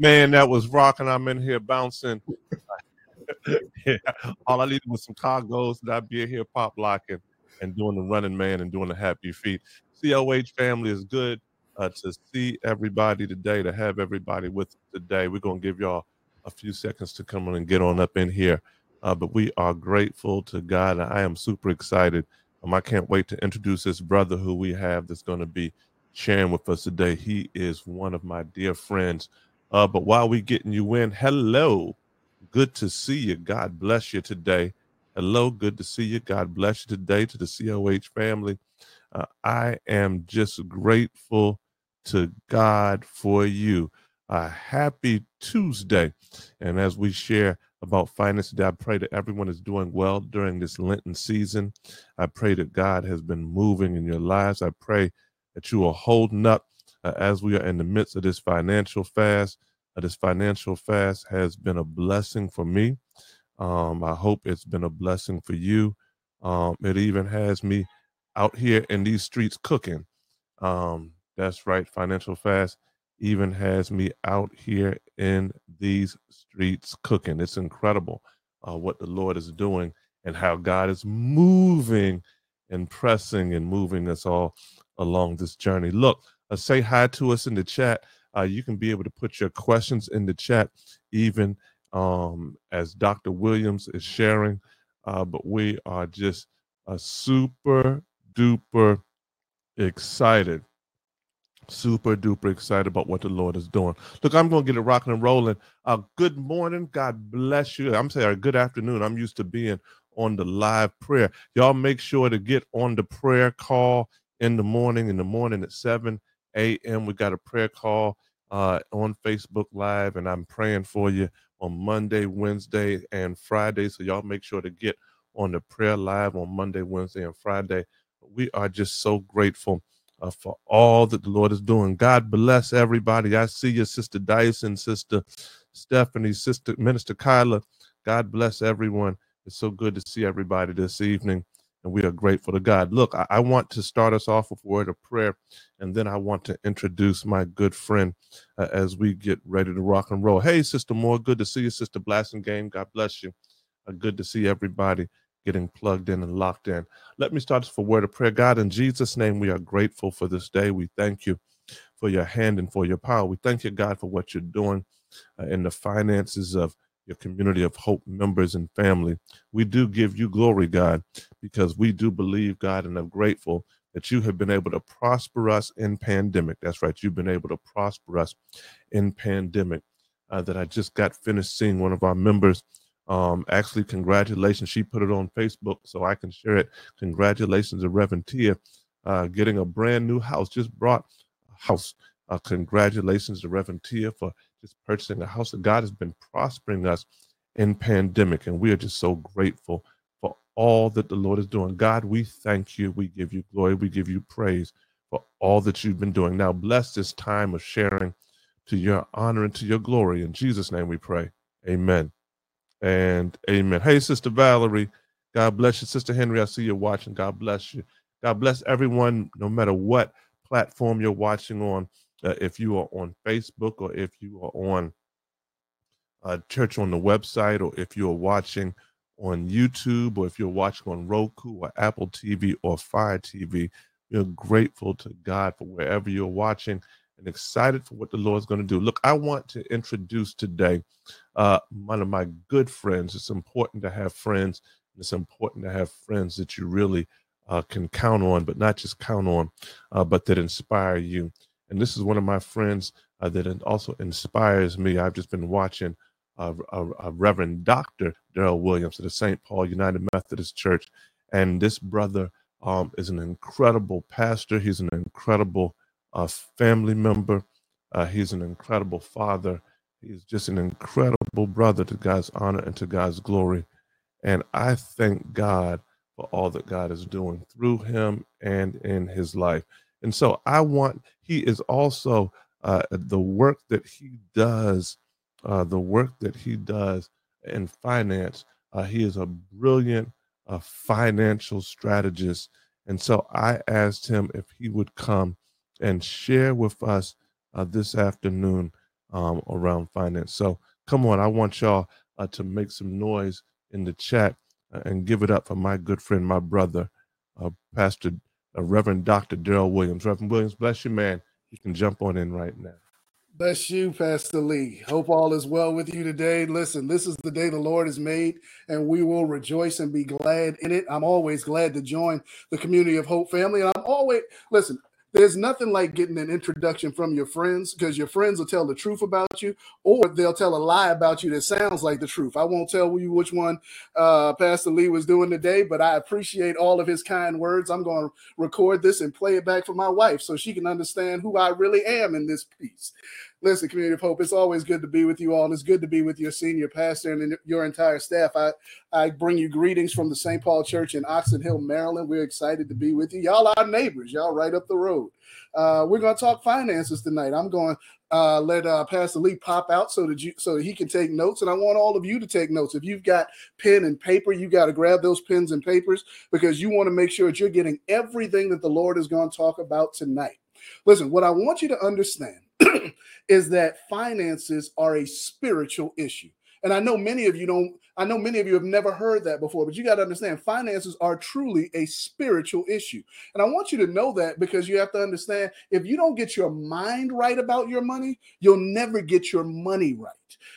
Man, that was rocking. I'm in here bouncing. yeah. All I needed was some cargos, and I'd be here pop locking and doing the running man and doing the happy feet. COH family is good uh, to see everybody today, to have everybody with today. We're going to give y'all a few seconds to come on and get on up in here. Uh, but we are grateful to God. I am super excited. Um, I can't wait to introduce this brother who we have that's going to be sharing with us today. He is one of my dear friends. Uh, but while we getting you in, hello, good to see you. God bless you today. Hello, good to see you. God bless you today to the COH family. Uh, I am just grateful to God for you. A happy Tuesday. And as we share about finance today, I pray that everyone is doing well during this Lenten season. I pray that God has been moving in your lives. I pray that you are holding up uh, as we are in the midst of this financial fast. Uh, this financial fast has been a blessing for me. Um, I hope it's been a blessing for you. Um, it even has me out here in these streets cooking. Um, that's right, financial fast even has me out here in these streets cooking. It's incredible uh, what the Lord is doing and how God is moving and pressing and moving us all along this journey. Look, uh, say hi to us in the chat. Uh, you can be able to put your questions in the chat, even um, as Dr. Williams is sharing. Uh, but we are just a super duper excited super duper excited about what the Lord is doing. Look, I'm going to get it rocking and rolling. Uh, good morning. God bless you. I'm saying good afternoon. I'm used to being on the live prayer. Y'all make sure to get on the prayer call in the morning. In the morning at 7 a.m., we got a prayer call uh, on Facebook Live, and I'm praying for you on Monday, Wednesday, and Friday. So y'all make sure to get on the prayer live on Monday, Wednesday, and Friday. We are just so grateful uh, for all that the Lord is doing. God bless everybody. I see you, Sister Dyson, Sister Stephanie, Sister Minister Kyla. God bless everyone. It's so good to see everybody this evening, and we are grateful to God. Look, I, I want to start us off with a word of prayer, and then I want to introduce my good friend uh, as we get ready to rock and roll. Hey, Sister Moore, good to see you, Sister Blassingame. God bless you. Uh, good to see everybody getting plugged in and locked in. Let me start for word of prayer. God, in Jesus' name, we are grateful for this day. We thank you for your hand and for your power. We thank you, God, for what you're doing uh, in the finances of your community of hope members and family. We do give you glory, God, because we do believe, God, and I'm grateful that you have been able to prosper us in pandemic. That's right. You've been able to prosper us in pandemic. Uh, that I just got finished seeing one of our members um, actually, congratulations. She put it on Facebook so I can share it. Congratulations to Reverend Tia uh, getting a brand new house. Just brought a house. Uh, congratulations to Reverend Tia for just purchasing a house. God has been prospering us in pandemic, and we are just so grateful for all that the Lord is doing. God, we thank you. We give you glory. We give you praise for all that you've been doing. Now, bless this time of sharing to your honor and to your glory. In Jesus' name we pray. Amen and amen. Hey, Sister Valerie, God bless you. Sister Henry, I see you watching. God bless you. God bless everyone, no matter what platform you're watching on. Uh, if you are on Facebook or if you are on uh, church on the website or if you're watching on YouTube or if you're watching on Roku or Apple TV or Fire TV, we're grateful to God for wherever you're watching and excited for what the Lord's going to do. Look, I want to introduce today uh, one of my good friends. It's important to have friends. It's important to have friends that you really uh, can count on, but not just count on, uh, but that inspire you. And this is one of my friends uh, that also inspires me. I've just been watching uh, Reverend Dr. Daryl Williams at the St. Paul United Methodist Church. And this brother um, is an incredible pastor. He's an incredible a family member. Uh, he's an incredible father. He's just an incredible brother to God's honor and to God's glory. And I thank God for all that God is doing through him and in his life. And so I want, he is also uh, the work that he does, uh, the work that he does in finance. Uh, he is a brilliant uh, financial strategist. And so I asked him if he would come and share with us uh, this afternoon um, around finance. So come on, I want y'all uh, to make some noise in the chat and give it up for my good friend, my brother, Pastor Uh, Reverend Dr. Daryl Williams. Reverend Williams, bless you, man. You can jump on in right now. Bless you, Pastor Lee. Hope all is well with you today. Listen, this is the day the Lord has made, and we will rejoice and be glad in it. I'm always glad to join the community of Hope family. And I'm always, listen, there's nothing like getting an introduction from your friends because your friends will tell the truth about you or they'll tell a lie about you that sounds like the truth. I won't tell you which one uh, Pastor Lee was doing today, but I appreciate all of his kind words. I'm going to record this and play it back for my wife so she can understand who I really am in this piece. Listen, Community of Hope, it's always good to be with you all, it's good to be with your senior pastor and your entire staff. I, I bring you greetings from the St. Paul Church in Oxon Hill, Maryland. We're excited to be with you. Y'all are neighbors. Y'all right up the road. Uh, we're going to talk finances tonight. I'm going uh, let uh, Pastor Lee pop out so that you so that he can take notes. And I want all of you to take notes. If you've got pen and paper, you got to grab those pens and papers because you want to make sure that you're getting everything that the Lord is going to talk about tonight. Listen, what I want you to understand is that finances are a spiritual issue. And I know many of you don't, I know many of you have never heard that before, but you got to understand finances are truly a spiritual issue. And I want you to know that because you have to understand if you don't get your mind right about your money, you'll never get your money right.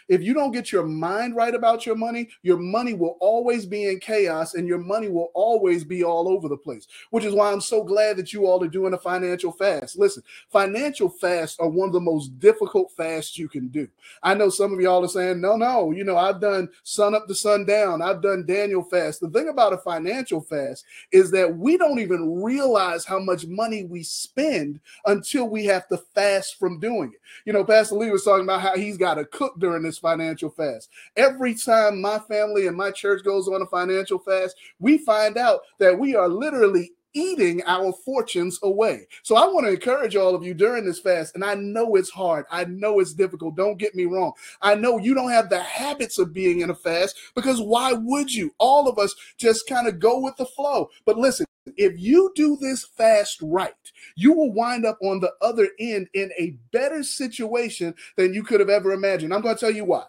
If you don't get your mind right about your money, your money will always be in chaos and your money will always be all over the place, which is why I'm so glad that you all are doing a financial fast. Listen, financial fasts are one of the most difficult fasts you can do. I know some of y'all are saying, no, no, you know, I've done sun up to sundown, I've done Daniel fast. The thing about a financial fast is that we don't even realize how much money we spend until we have to fast from doing it. You know, Pastor Lee was talking about how he's got to cook during this financial fast. Every time my family and my church goes on a financial fast, we find out that we are literally eating our fortunes away. So I want to encourage all of you during this fast. And I know it's hard. I know it's difficult. Don't get me wrong. I know you don't have the habits of being in a fast because why would you? All of us just kind of go with the flow. But listen, if you do this fast right, you will wind up on the other end in a better situation than you could have ever imagined. I'm going to tell you why.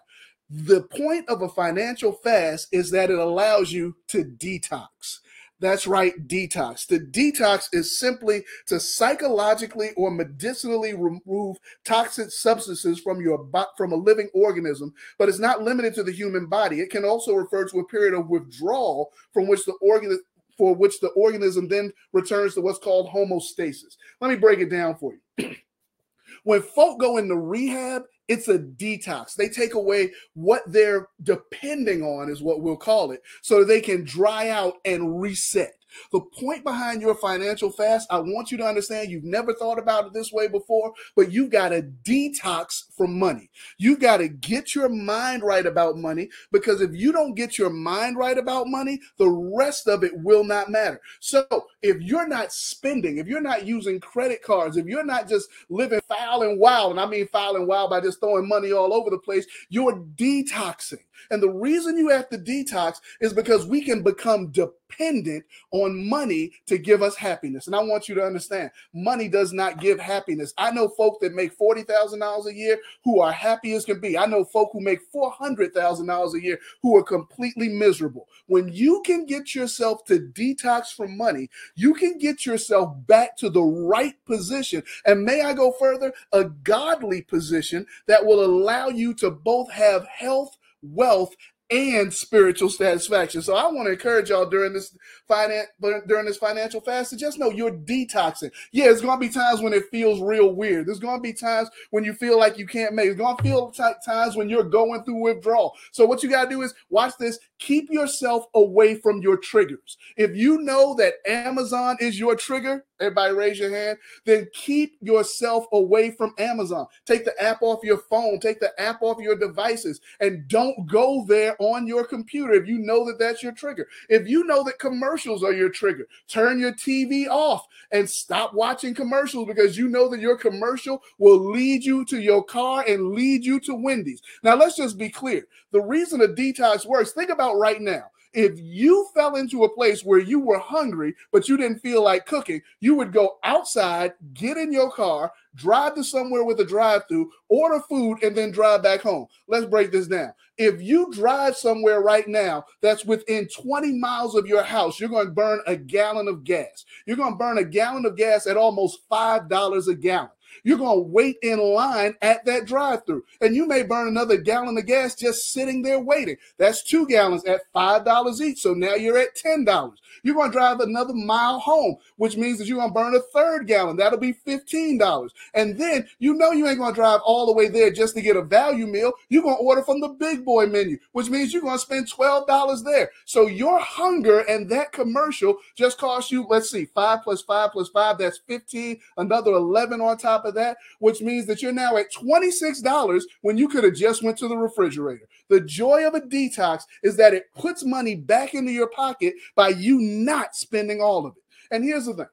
The point of a financial fast is that it allows you to detox. That's right, detox. The detox is simply to psychologically or medicinally remove toxic substances from your from a living organism, but it's not limited to the human body. It can also refer to a period of withdrawal from which the organ for which the organism then returns to what's called homeostasis. Let me break it down for you. when folk go into rehab, it's a detox. They take away what they're depending on, is what we'll call it, so they can dry out and reset. The point behind your financial fast, I want you to understand you've never thought about it this way before, but you've got to detox from money. You've got to get your mind right about money because if you don't get your mind right about money, the rest of it will not matter. So if you're not spending, if you're not using credit cards, if you're not just living foul and wild, and I mean foul and wild by just throwing money all over the place, you're detoxing. And the reason you have to detox is because we can become dependent on money to give us happiness. And I want you to understand money does not give happiness. I know folk that make $40,000 a year who are happy as can be. I know folk who make $400,000 a year who are completely miserable. When you can get yourself to detox from money, you can get yourself back to the right position. And may I go further? A godly position that will allow you to both have health wealth and spiritual satisfaction. So I want to encourage y'all during this finance during this financial fast to just know you're detoxing. Yeah, it's gonna be times when it feels real weird. There's gonna be times when you feel like you can't make. It's gonna feel times when you're going through withdrawal. So what you gotta do is watch this. Keep yourself away from your triggers. If you know that Amazon is your trigger, everybody raise your hand. Then keep yourself away from Amazon. Take the app off your phone. Take the app off your devices, and don't go there on your computer if you know that that's your trigger. If you know that commercials are your trigger. Turn your TV off and stop watching commercials because you know that your commercial will lead you to your car and lead you to Wendy's. Now, let's just be clear. The reason a detox works, think about right now if you fell into a place where you were hungry, but you didn't feel like cooking, you would go outside, get in your car, drive to somewhere with a drive through, order food, and then drive back home. Let's break this down. If you drive somewhere right now that's within 20 miles of your house, you're going to burn a gallon of gas. You're going to burn a gallon of gas at almost $5 a gallon. You're going to wait in line at that drive through. And you may burn another gallon of gas just sitting there waiting. That's two gallons at $5 each. So now you're at $10. You're going to drive another mile home, which means that you're going to burn a third gallon. That'll be $15. And then you know you ain't going to drive all the way there just to get a value meal. You're going to order from the big boy menu, which means you're going to spend $12 there. So your hunger and that commercial just cost you, let's see, five plus five plus five, that's 15, another 11 on top of that, which means that you're now at $26 when you could have just went to the refrigerator. The joy of a detox is that it puts money back into your pocket by you not spending all of it. And here's the thing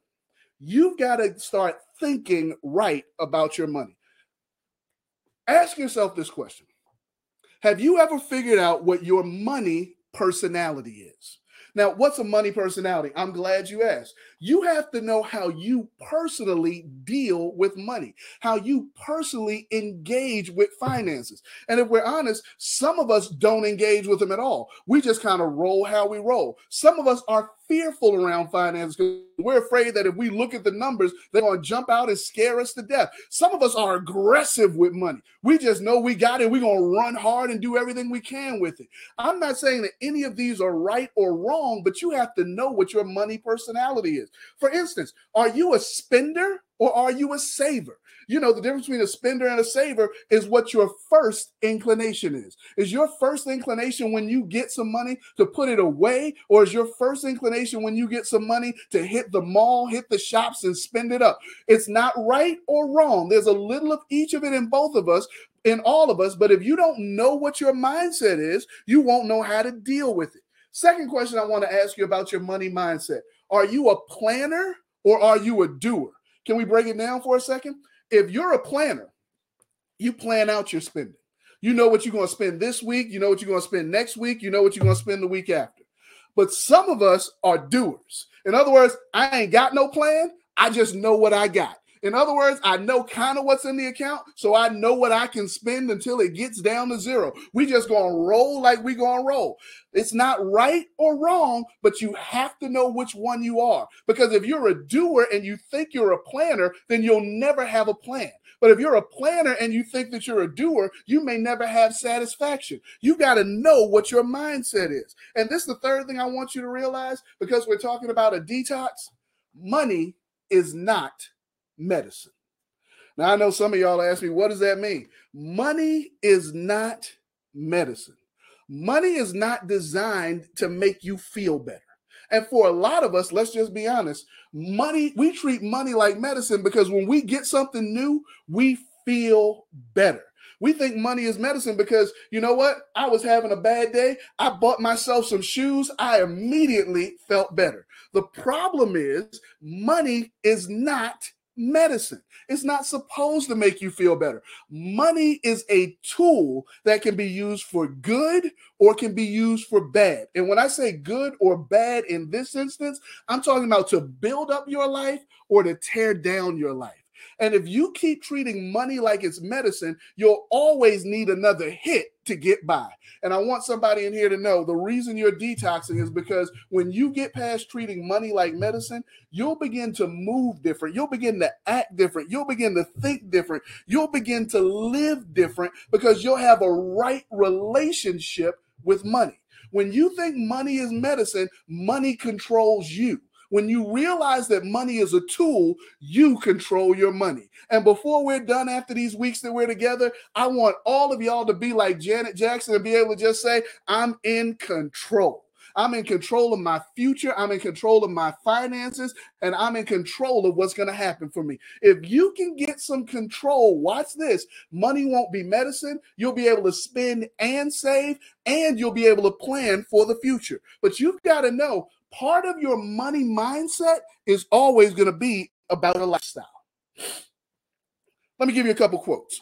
you've got to start thinking right about your money. Ask yourself this question Have you ever figured out what your money personality is? Now, what's a money personality? I'm glad you asked. You have to know how you personally deal with money, how you personally engage with finances. And if we're honest, some of us don't engage with them at all. We just kind of roll how we roll. Some of us are fearful around finance because we're afraid that if we look at the numbers, they're going to jump out and scare us to death. Some of us are aggressive with money. We just know we got it. We're going to run hard and do everything we can with it. I'm not saying that any of these are right or wrong, but you have to know what your money personality is. For instance, are you a spender or are you a saver? You know, the difference between a spender and a saver is what your first inclination is. Is your first inclination when you get some money to put it away, or is your first inclination when you get some money to hit the mall, hit the shops, and spend it up? It's not right or wrong. There's a little of each of it in both of us, in all of us. But if you don't know what your mindset is, you won't know how to deal with it. Second question I want to ask you about your money mindset Are you a planner or are you a doer? Can we break it down for a second? if you're a planner, you plan out your spending. You know what you're going to spend this week. You know what you're going to spend next week. You know what you're going to spend the week after. But some of us are doers. In other words, I ain't got no plan. I just know what I got. In other words, I know kind of what's in the account, so I know what I can spend until it gets down to zero. We just gonna roll like we gonna roll. It's not right or wrong, but you have to know which one you are. Because if you're a doer and you think you're a planner, then you'll never have a plan. But if you're a planner and you think that you're a doer, you may never have satisfaction. You got to know what your mindset is. And this is the third thing I want you to realize because we're talking about a detox. Money is not medicine. Now, I know some of y'all ask me, what does that mean? Money is not medicine. Money is not designed to make you feel better. And for a lot of us, let's just be honest, money, we treat money like medicine because when we get something new, we feel better. We think money is medicine because you know what? I was having a bad day. I bought myself some shoes. I immediately felt better. The problem is, money is not medicine. It's not supposed to make you feel better. Money is a tool that can be used for good or can be used for bad. And when I say good or bad in this instance, I'm talking about to build up your life or to tear down your life. And if you keep treating money like it's medicine, you'll always need another hit to get by. And I want somebody in here to know the reason you're detoxing is because when you get past treating money like medicine, you'll begin to move different. You'll begin to act different. You'll begin to think different. You'll begin to live different because you'll have a right relationship with money. When you think money is medicine, money controls you. When you realize that money is a tool, you control your money. And before we're done after these weeks that we're together, I want all of y'all to be like Janet Jackson and be able to just say, I'm in control. I'm in control of my future. I'm in control of my finances, and I'm in control of what's going to happen for me. If you can get some control, watch this money won't be medicine. You'll be able to spend and save, and you'll be able to plan for the future. But you've got to know part of your money mindset is always going to be about a lifestyle. Let me give you a couple quotes.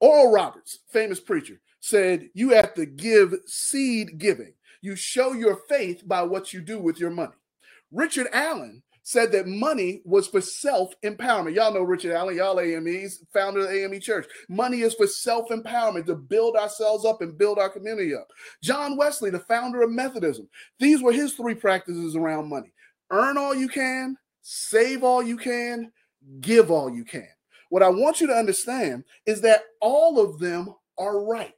Oral Roberts, famous preacher, said, You have to give seed giving. You show your faith by what you do with your money. Richard Allen said that money was for self empowerment. Y'all know Richard Allen, y'all AMEs, founder of the AME Church. Money is for self empowerment to build ourselves up and build our community up. John Wesley, the founder of Methodism, these were his three practices around money earn all you can, save all you can, give all you can. What I want you to understand is that all of them are right.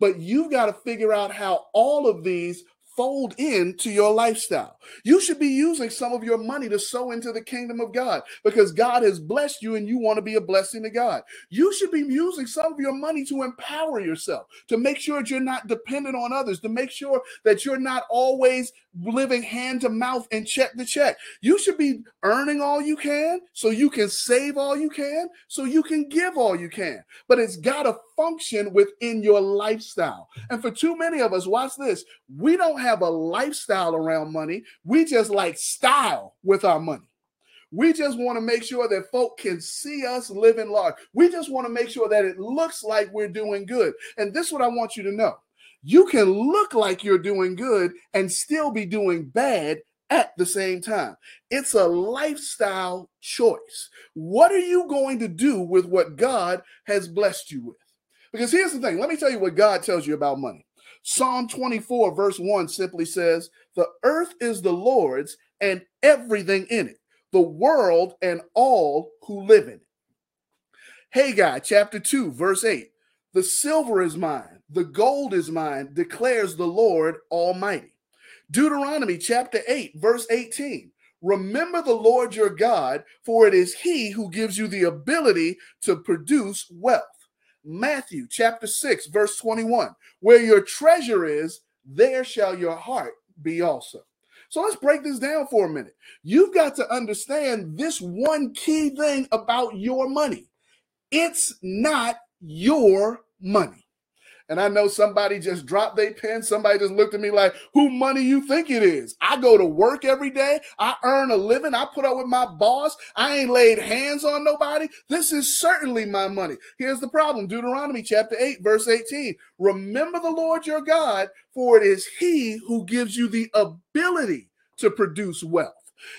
But you've got to figure out how all of these fold into your lifestyle. You should be using some of your money to sow into the kingdom of God because God has blessed you and you want to be a blessing to God. You should be using some of your money to empower yourself, to make sure that you're not dependent on others, to make sure that you're not always living hand to mouth and check to check. You should be earning all you can so you can save all you can, so you can give all you can. But it's got to function within your lifestyle. And for too many of us, watch this, we don't have a lifestyle around money. We just like style with our money. We just want to make sure that folk can see us living large. We just want to make sure that it looks like we're doing good. And this is what I want you to know. You can look like you're doing good and still be doing bad at the same time. It's a lifestyle choice. What are you going to do with what God has blessed you with? Because here's the thing let me tell you what God tells you about money. Psalm 24, verse 1 simply says, The earth is the Lord's and everything in it, the world and all who live in it. Haggai chapter 2, verse 8 The silver is mine, the gold is mine, declares the Lord Almighty. Deuteronomy chapter 8, verse 18 Remember the Lord your God, for it is he who gives you the ability to produce wealth. Matthew chapter 6, verse 21 Where your treasure is, there shall your heart be also. So let's break this down for a minute. You've got to understand this one key thing about your money it's not your money. And I know somebody just dropped their pen. Somebody just looked at me like, who money you think it is? I go to work every day. I earn a living. I put up with my boss. I ain't laid hands on nobody. This is certainly my money. Here's the problem. Deuteronomy chapter 8, verse 18. Remember the Lord your God, for it is he who gives you the ability to produce wealth.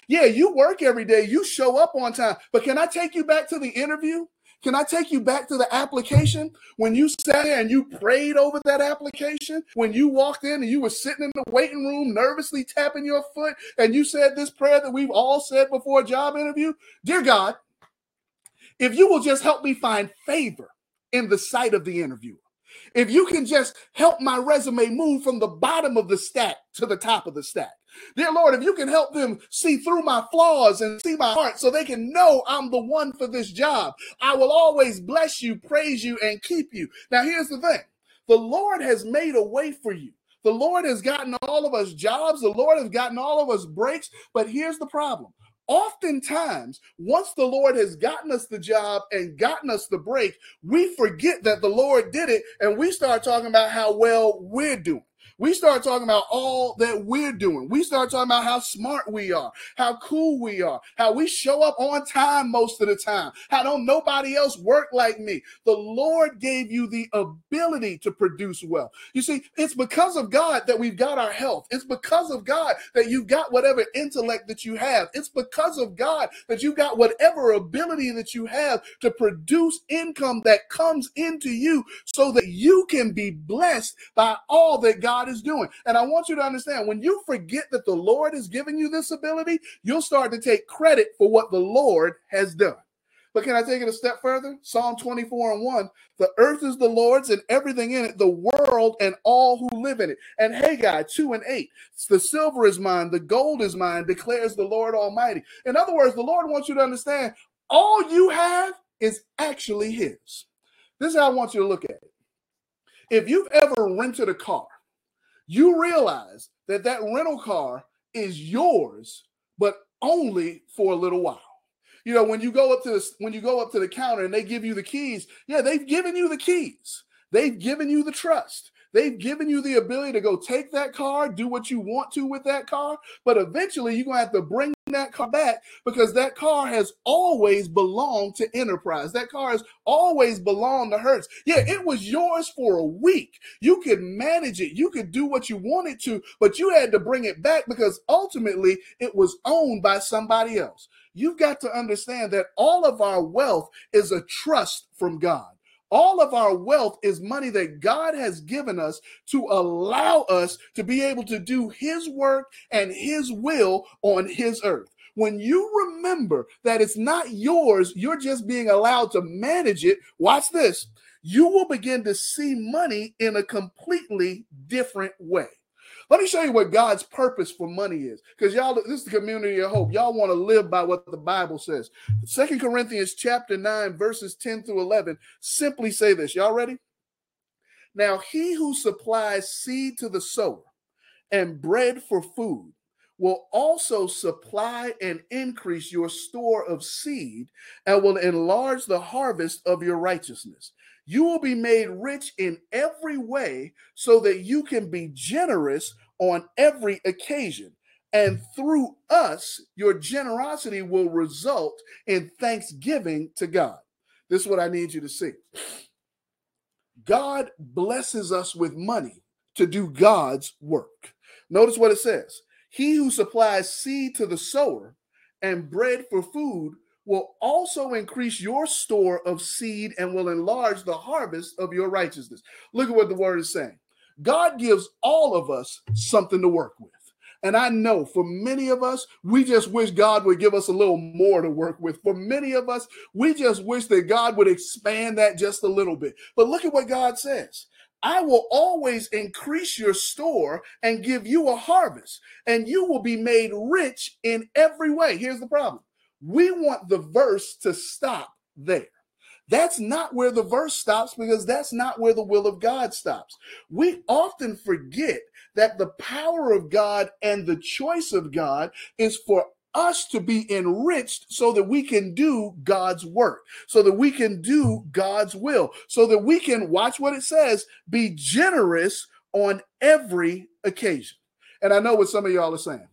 Yeah, you work every day. You show up on time. But can I take you back to the interview? Can I take you back to the application when you sat there and you prayed over that application? When you walked in and you were sitting in the waiting room nervously tapping your foot and you said this prayer that we've all said before a job interview? Dear God, if you will just help me find favor in the sight of the interviewer, if you can just help my resume move from the bottom of the stack to the top of the stack, Dear Lord, if you can help them see through my flaws and see my heart so they can know I'm the one for this job, I will always bless you, praise you, and keep you. Now, here's the thing the Lord has made a way for you. The Lord has gotten all of us jobs. The Lord has gotten all of us breaks. But here's the problem. Oftentimes, once the Lord has gotten us the job and gotten us the break, we forget that the Lord did it and we start talking about how well we're doing. We start talking about all that we're doing. We start talking about how smart we are, how cool we are, how we show up on time most of the time, how don't nobody else work like me. The Lord gave you the ability to produce wealth. You see, it's because of God that we've got our health. It's because of God that you've got whatever intellect that you have. It's because of God that you've got whatever ability that you have to produce income that comes into you so that you can be blessed by all that Is doing. And I want you to understand when you forget that the Lord is giving you this ability, you'll start to take credit for what the Lord has done. But can I take it a step further? Psalm 24 and 1 The earth is the Lord's and everything in it, the world and all who live in it. And Haggai 2 and 8 The silver is mine, the gold is mine, declares the Lord Almighty. In other words, the Lord wants you to understand all you have is actually His. This is how I want you to look at it. If you've ever rented a car, you realize that that rental car is yours, but only for a little while. You know, when you go up to the when you go up to the counter and they give you the keys, yeah, they've given you the keys. They've given you the trust. They've given you the ability to go take that car, do what you want to with that car, but eventually you're going to have to bring that car back because that car has always belonged to Enterprise. That car has always belonged to Hertz. Yeah, it was yours for a week. You could manage it, you could do what you wanted to, but you had to bring it back because ultimately it was owned by somebody else. You've got to understand that all of our wealth is a trust from God. All of our wealth is money that God has given us to allow us to be able to do His work and His will on His earth. When you remember that it's not yours, you're just being allowed to manage it. Watch this. You will begin to see money in a completely different way. Let me show you what God's purpose for money is. Because y'all, this is the community of hope. Y'all want to live by what the Bible says. Second Corinthians chapter 9, verses 10 through 11 simply say this. Y'all ready? Now, he who supplies seed to the sower and bread for food will also supply and increase your store of seed and will enlarge the harvest of your righteousness you will be made rich in every way so that you can be generous on every occasion. And through us, your generosity will result in thanksgiving to God. This is what I need you to see. God blesses us with money to do God's work. Notice what it says He who supplies seed to the sower and bread for food will also increase your store of seed and will enlarge the harvest of your righteousness. Look at what the word is saying. God gives all of us something to work with. And I know for many of us, we just wish God would give us a little more to work with. For many of us, we just wish that God would expand that just a little bit. But look at what God says. I will always increase your store and give you a harvest, and you will be made rich in every way. Here's the problem we want the verse to stop there. That's not where the verse stops because that's not where the will of God stops. We often forget that the power of God and the choice of God is for us to be enriched so that we can do God's work, so that we can do God's will, so that we can watch what it says, be generous on every occasion. And I know what some of y'all are saying.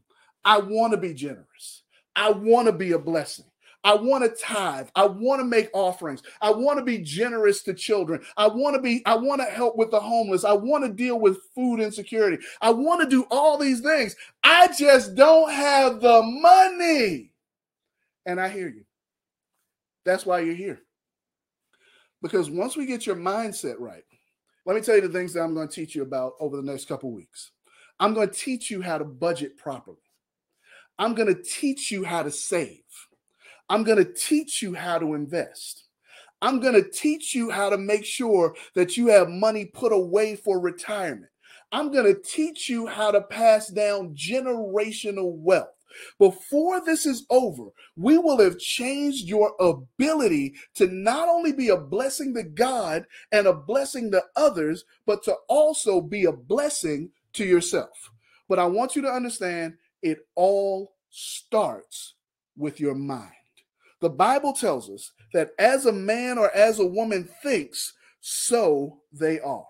I want to be generous. I want to be a blessing. I want to tithe. I want to make offerings. I want to be generous to children. I want to be, I want to help with the homeless. I want to deal with food insecurity. I want to do all these things. I just don't have the money. And I hear you. That's why you're here. Because once we get your mindset right, let me tell you the things that I'm going to teach you about over the next couple weeks. I'm going to teach you how to budget properly. I'm going to teach you how to save. I'm going to teach you how to invest. I'm going to teach you how to make sure that you have money put away for retirement. I'm going to teach you how to pass down generational wealth. Before this is over, we will have changed your ability to not only be a blessing to God and a blessing to others, but to also be a blessing to yourself. But I want you to understand it all starts with your mind. The Bible tells us that as a man or as a woman thinks, so they are.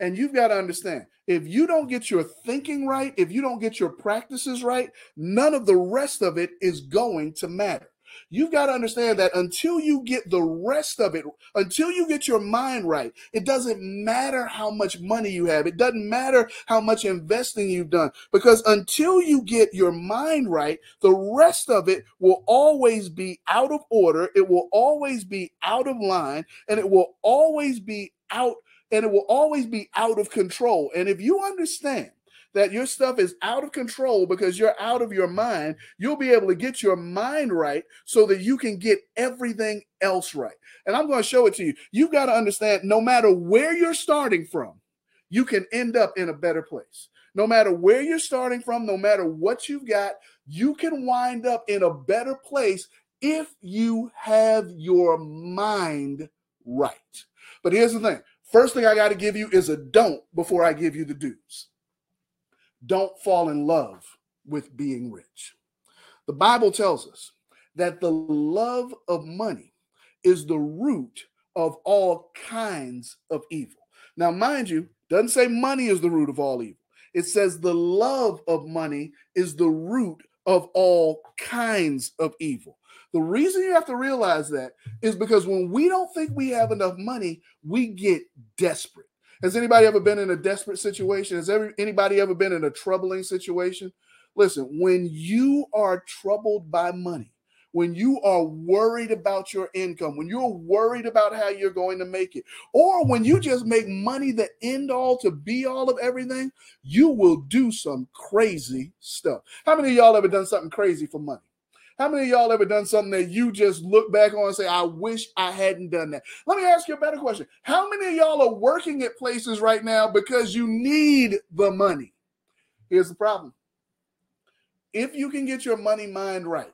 And you've got to understand if you don't get your thinking right, if you don't get your practices right, none of the rest of it is going to matter. You've got to understand that until you get the rest of it, until you get your mind right, it doesn't matter how much money you have. It doesn't matter how much investing you've done because until you get your mind right, the rest of it will always be out of order. It will always be out of line and it will always be out and it will always be out of control. And if you understand that your stuff is out of control because you're out of your mind, you'll be able to get your mind right so that you can get everything else right. And I'm going to show it to you. You've got to understand no matter where you're starting from, you can end up in a better place. No matter where you're starting from, no matter what you've got, you can wind up in a better place if you have your mind right. But here's the thing first thing I got to give you is a don't before I give you the do's don't fall in love with being rich. The Bible tells us that the love of money is the root of all kinds of evil. Now, mind you, doesn't say money is the root of all evil. It says the love of money is the root of all kinds of evil. The reason you have to realize that is because when we don't think we have enough money, we get desperate. Has anybody ever been in a desperate situation? Has ever, anybody ever been in a troubling situation? Listen, when you are troubled by money, when you are worried about your income, when you're worried about how you're going to make it, or when you just make money the end all to be all of everything, you will do some crazy stuff. How many of y'all ever done something crazy for money? How many of y'all ever done something that you just look back on and say, I wish I hadn't done that? Let me ask you a better question. How many of y'all are working at places right now because you need the money? Here's the problem. If you can get your money mind right,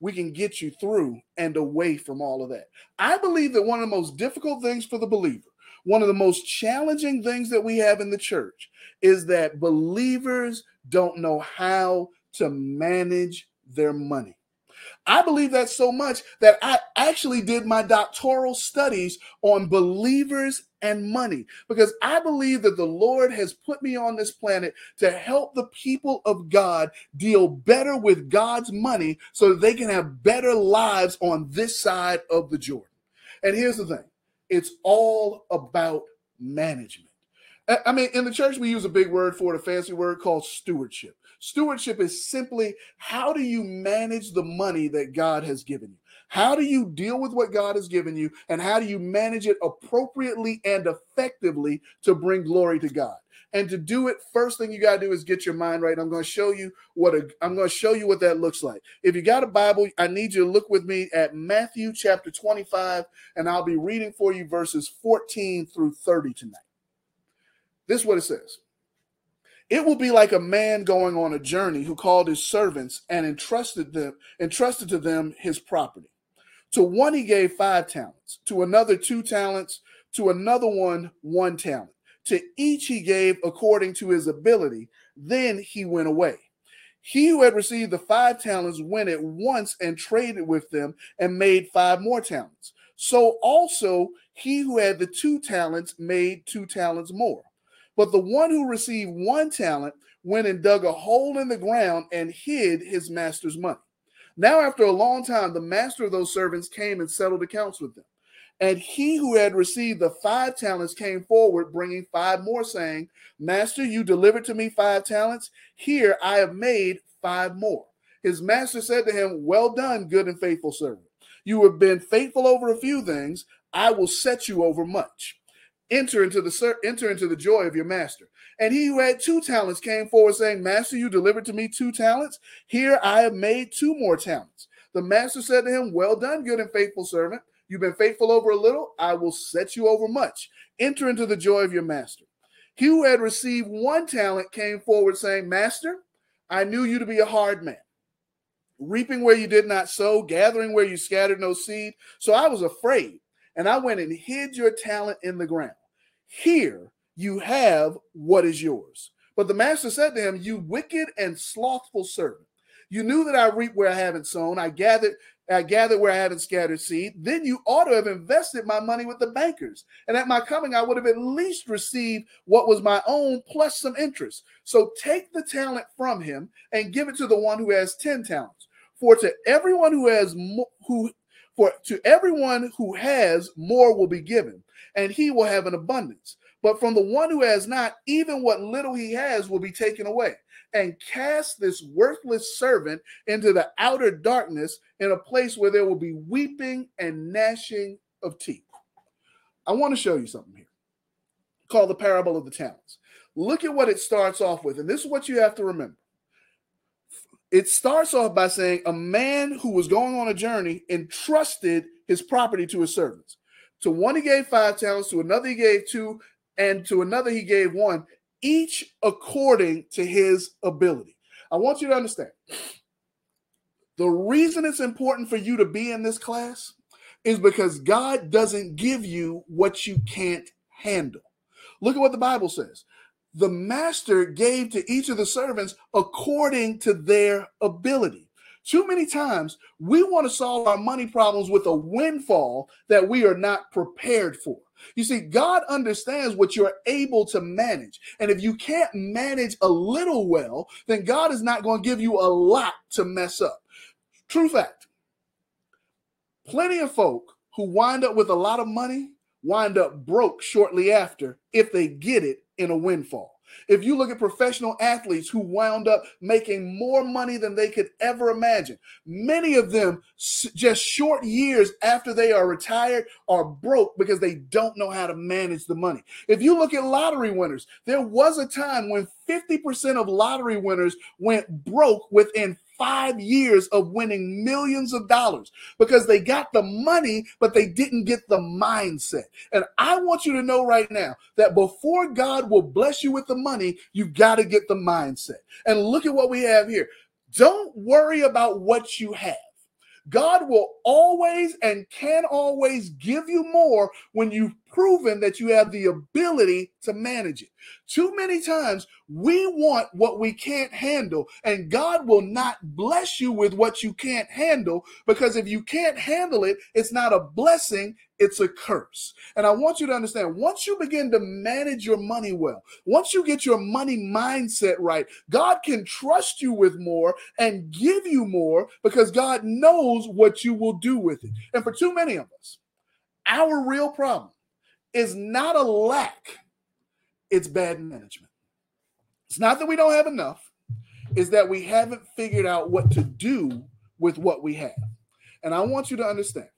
we can get you through and away from all of that. I believe that one of the most difficult things for the believer, one of the most challenging things that we have in the church is that believers don't know how to manage their money. I believe that so much that I actually did my doctoral studies on believers and money because I believe that the Lord has put me on this planet to help the people of God deal better with God's money so that they can have better lives on this side of the Jordan. And here's the thing it's all about management. I mean, in the church, we use a big word for it, a fancy word called stewardship. Stewardship is simply how do you manage the money that God has given you? How do you deal with what God has given you? And how do you manage it appropriately and effectively to bring glory to God? And to do it, first thing you got to do is get your mind right. I'm going to show you what a, I'm going to show you what that looks like. If you got a Bible, I need you to look with me at Matthew chapter 25, and I'll be reading for you verses 14 through 30 tonight. This is what it says. It will be like a man going on a journey who called his servants and entrusted them, entrusted to them his property. To one he gave five talents, to another two talents, to another one one talent. To each he gave according to his ability. Then he went away. He who had received the five talents went at once and traded with them and made five more talents. So also he who had the two talents made two talents more. But the one who received one talent went and dug a hole in the ground and hid his master's money. Now, after a long time, the master of those servants came and settled accounts with them. And he who had received the five talents came forward, bringing five more, saying, Master, you delivered to me five talents. Here I have made five more. His master said to him, Well done, good and faithful servant. You have been faithful over a few things. I will set you over much enter into the enter into the joy of your master. And he who had two talents came forward, saying, Master, you delivered to me two talents. Here I have made two more talents. The master said to him, Well done, good and faithful servant. You've been faithful over a little, I will set you over much. Enter into the joy of your master. He who had received one talent came forward, saying, Master, I knew you to be a hard man, reaping where you did not sow, gathering where you scattered no seed. So I was afraid, and I went and hid your talent in the ground. Here you have what is yours. But the master said to him, You wicked and slothful servant. You knew that I reap where I haven't sown, I gathered, I gathered where I haven't scattered seed. Then you ought to have invested my money with the bankers. And at my coming, I would have at least received what was my own plus some interest. So take the talent from him and give it to the one who has 10 talents. For to everyone who has who for to everyone who has more will be given and he will have an abundance. But from the one who has not, even what little he has will be taken away. And cast this worthless servant into the outer darkness in a place where there will be weeping and gnashing of teeth. I want to show you something here called the parable of the talents. Look at what it starts off with. And this is what you have to remember. It starts off by saying a man who was going on a journey entrusted his property to his servants. To one he gave five talents, to another he gave two, and to another he gave one, each according to his ability. I want you to understand the reason it's important for you to be in this class is because God doesn't give you what you can't handle. Look at what the Bible says. The master gave to each of the servants according to their ability. Too many times we want to solve our money problems with a windfall that we are not prepared for. You see, God understands what you're able to manage. And if you can't manage a little well, then God is not going to give you a lot to mess up. True fact. Plenty of folk who wind up with a lot of money wind up broke shortly after if they get it in a windfall. If you look at professional athletes who wound up making more money than they could ever imagine, many of them just short years after they are retired are broke because they don't know how to manage the money. If you look at lottery winners, there was a time when 50% of lottery winners went broke within five years of winning millions of dollars because they got the money, but they didn't get the mindset. And I want you to know right now that before God will bless you with the money, you've got to get the mindset. And look at what we have here. Don't worry about what you have. God will always and can always give you more when you've proven that you have the ability to manage it. Too many times we want what we can't handle, and God will not bless you with what you can't handle because if you can't handle it, it's not a blessing, it's a curse. And I want you to understand once you begin to manage your money well, once you get your money mindset right, God can trust you with more and give you more because God knows what you will do with it. And for too many of us, our real problem is not a lack, it's bad management. It's not that we don't have enough, is that we haven't figured out what to do with what we have. And I want you to understand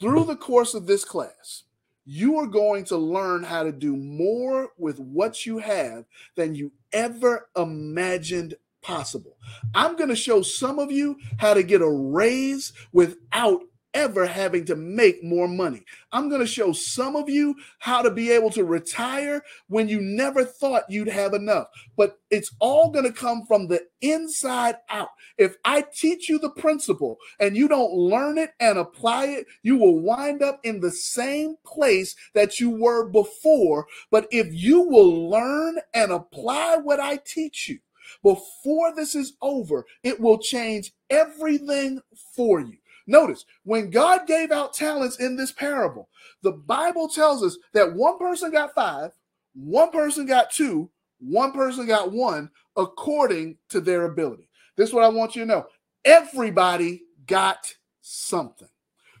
through the course of this class, you are going to learn how to do more with what you have than you ever imagined possible. I'm going to show some of you how to get a raise without ever having to make more money. I'm going to show some of you how to be able to retire when you never thought you'd have enough. But it's all going to come from the inside out. If I teach you the principle and you don't learn it and apply it, you will wind up in the same place that you were before. But if you will learn and apply what I teach you, before this is over, it will change everything for you. Notice when God gave out talents in this parable, the Bible tells us that one person got five, one person got two, one person got one according to their ability. This is what I want you to know. Everybody got something.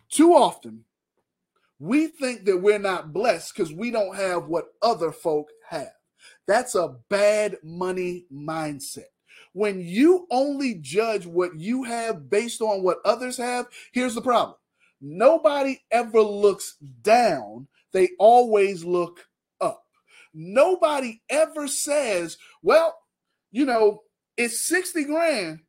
Too often, we think that we're not blessed because we don't have what other folk have. That's a bad money mindset. When you only judge what you have based on what others have, here's the problem nobody ever looks down, they always look up. Nobody ever says, well, you know, it's 60 grand,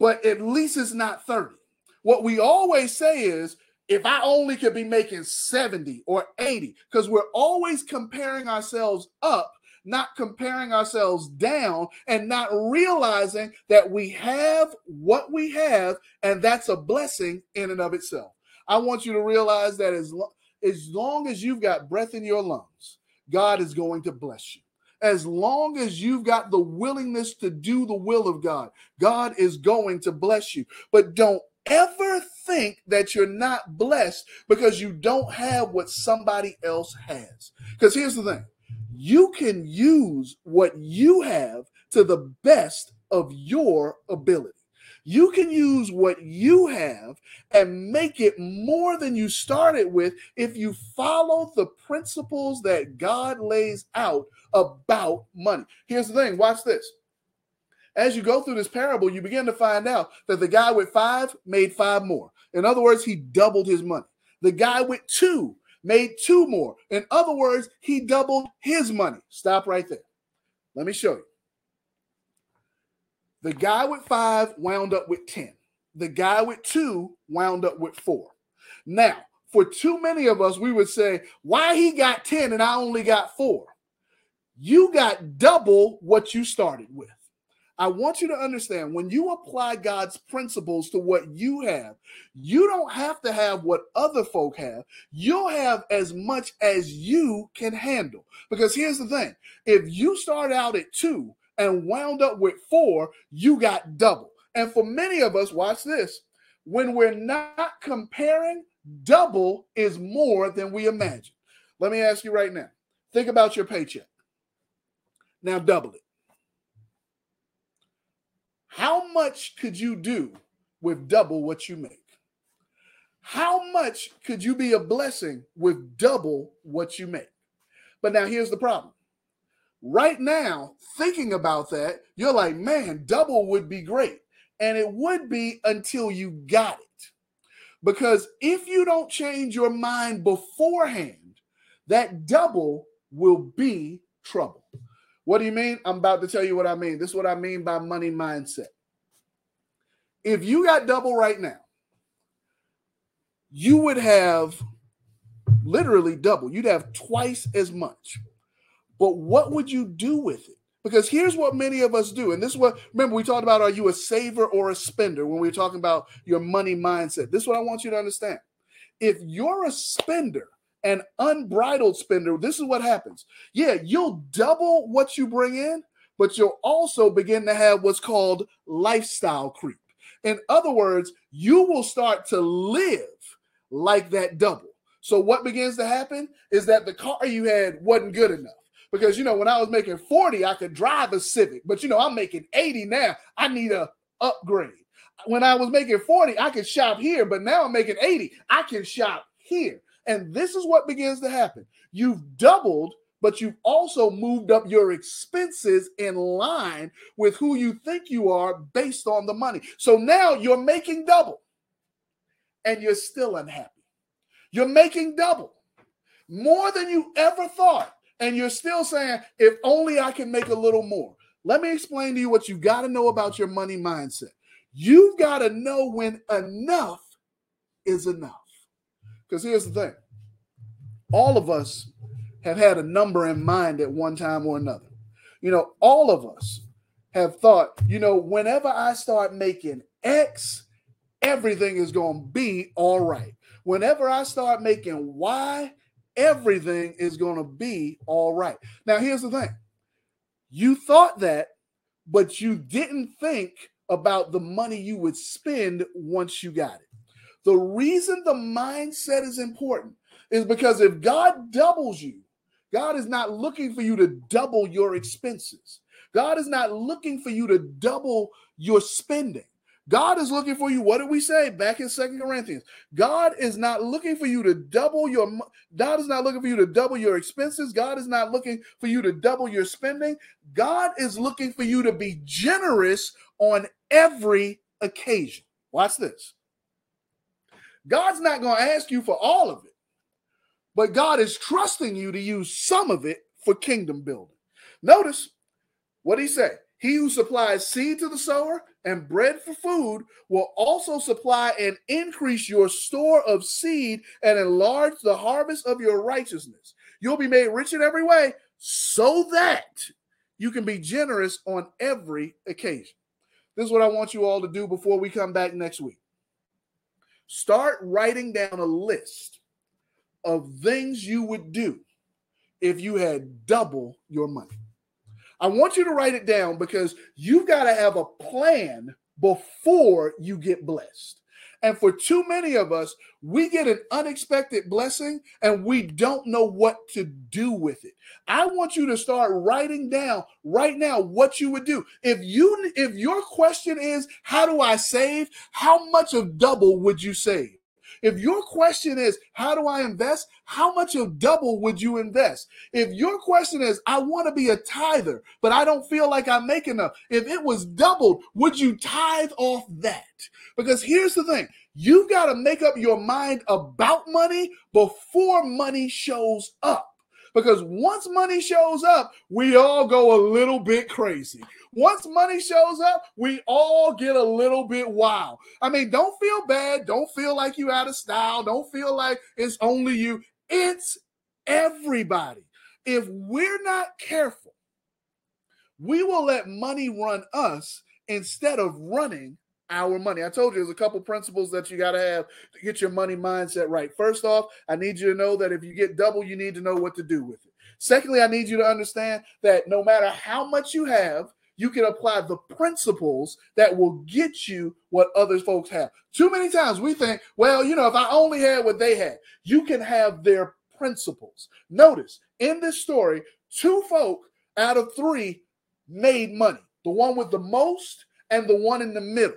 but at least it's not 30. What we always say is, if I only could be making 70 or 80, because we're always comparing ourselves up not comparing ourselves down and not realizing that we have what we have, and that's a blessing in and of itself. I want you to realize that as, lo- as long as you've got breath in your lungs, God is going to bless you. As long as you've got the willingness to do the will of God, God is going to bless you. But don't ever think that you're not blessed because you don't have what somebody else has. Because here's the thing you can use what you have to the best of your ability. You can use what you have and make it more than you started with if you follow the principles that God lays out about money. Here's the thing watch this. As you go through this parable, you begin to find out that the guy with five made five more. In other words, he doubled his money. The guy with two made two more. In other words, he doubled his money. Stop right there. Let me show you. The guy with five wound up with 10. The guy with two wound up with four. Now, for too many of us, we would say, why he got 10 and I only got four? You got double what you started with. I want you to understand when you apply God's principles to what you have, you don't have to have what other folk have. You'll have as much as you can handle. Because here's the thing if you start out at two and wound up with four, you got double. And for many of us, watch this when we're not comparing, double is more than we imagine. Let me ask you right now think about your paycheck. Now, double it. How much could you do with double what you make? How much could you be a blessing with double what you make? But now here's the problem. Right now, thinking about that, you're like, man, double would be great. And it would be until you got it. Because if you don't change your mind beforehand, that double will be trouble. What do you mean? I'm about to tell you what I mean. This is what I mean by money mindset. If you got double right now, you would have literally double. You'd have twice as much. But what would you do with it? Because here's what many of us do. And this is what, remember, we talked about are you a saver or a spender when we were talking about your money mindset? This is what I want you to understand. If you're a spender, an unbridled spender, this is what happens. Yeah, you'll double what you bring in, but you'll also begin to have what's called lifestyle creep. In other words, you will start to live like that double. So what begins to happen is that the car you had wasn't good enough because you know when I was making 40, I could drive a Civic, but you know I'm making 80 now. I need a upgrade. When I was making 40, I could shop here, but now I'm making 80. I can shop here. And this is what begins to happen. You've doubled, but you've also moved up your expenses in line with who you think you are based on the money. So now you're making double and you're still unhappy. You're making double more than you ever thought and you're still saying, if only I can make a little more. Let me explain to you what you've got to know about your money mindset. You've got to know when enough is enough. Because here's the thing all of us have had a number in mind at one time or another. You know, all of us have thought, you know, whenever I start making X, everything is going to be all right. Whenever I start making Y, everything is going to be all right. Now, here's the thing you thought that, but you didn't think about the money you would spend once you got it. The reason the mindset is important is because if God doubles you, God is not looking for you to double your expenses. God is not looking for you to double your spending. God is looking for you. What did we say back in Second Corinthians? God is not looking for you to double your God is not looking for you to double your expenses. God is not looking for you to double your spending. God is looking for you to be generous on every occasion. Watch this. God's not going to ask you for all of it, but God is trusting you to use some of it for kingdom building. Notice what he said. He who supplies seed to the sower and bread for food will also supply and increase your store of seed and enlarge the harvest of your righteousness. You'll be made rich in every way so that you can be generous on every occasion. This is what I want you all to do before we come back next week. Start writing down a list of things you would do if you had double your money. I want you to write it down because you've got to have a plan before you get blessed. And for too many of us, we get an unexpected blessing and we don't know what to do with it. I want you to start writing down right now what you would do. If you if your question is how do I save? How much of double would you save? If your question is, how do I invest? How much of double would you invest? If your question is, I want to be a tither, but I don't feel like I make enough. If it was doubled, would you tithe off that? Because here's the thing you've got to make up your mind about money before money shows up. Because once money shows up, we all go a little bit crazy. Once money shows up, we all get a little bit wild. I mean, don't feel bad. Don't feel like you out of style. Don't feel like it's only you. It's everybody. If we're not careful, we will let money run us instead of running our money. I told you there's a couple principles that you got to have to get your money mindset right. First off, I need you to know that if you get double, you need to know what to do with it. Secondly, I need you to understand that no matter how much you have, you can apply the principles that will get you what other folks have. Too many times we think, well, you know, if I only had what they had, you can have their principles. Notice in this story, two folk out of three made money the one with the most and the one in the middle.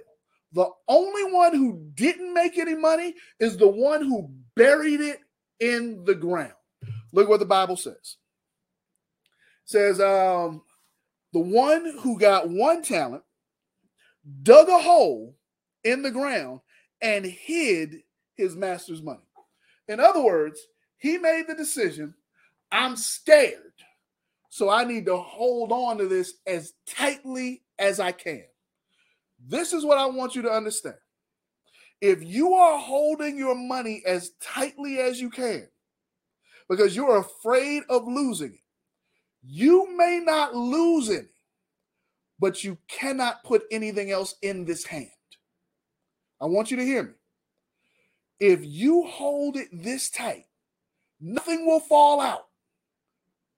The only one who didn't make any money is the one who buried it in the ground. Look what the Bible says. It says um, the one who got one talent dug a hole in the ground and hid his master's money. In other words, he made the decision I'm scared, so I need to hold on to this as tightly as I can. This is what I want you to understand. If you are holding your money as tightly as you can because you're afraid of losing it, you may not lose any, but you cannot put anything else in this hand. I want you to hear me. If you hold it this tight, nothing will fall out,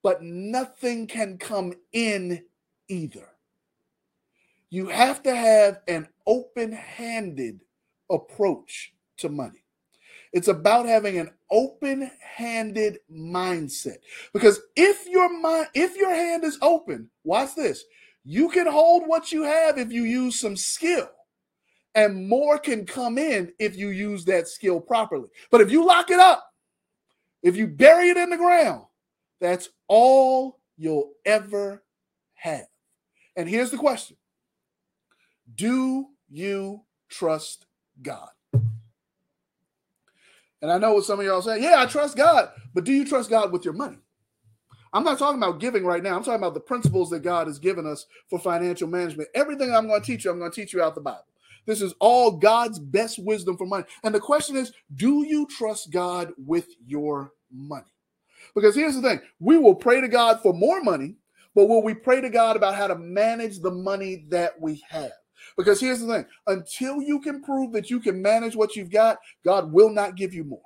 but nothing can come in either. You have to have an open handed approach to money. It's about having an open-handed mindset. Because if your mind, if your hand is open, watch this. You can hold what you have if you use some skill. And more can come in if you use that skill properly. But if you lock it up, if you bury it in the ground, that's all you'll ever have. And here's the question Do you trust God? And I know what some of y'all say, yeah, I trust God, but do you trust God with your money? I'm not talking about giving right now. I'm talking about the principles that God has given us for financial management. Everything I'm going to teach you, I'm going to teach you out the Bible. This is all God's best wisdom for money. And the question is, do you trust God with your money? Because here's the thing we will pray to God for more money, but will we pray to God about how to manage the money that we have? Because here's the thing until you can prove that you can manage what you've got, God will not give you more.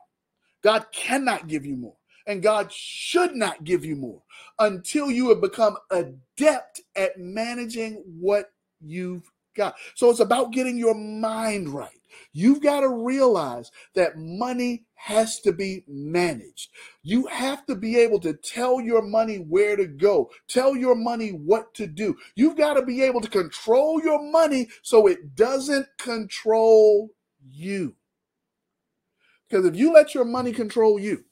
God cannot give you more. And God should not give you more until you have become adept at managing what you've got. So it's about getting your mind right. You've got to realize that money has to be managed. You have to be able to tell your money where to go, tell your money what to do. You've got to be able to control your money so it doesn't control you. Because if you let your money control you,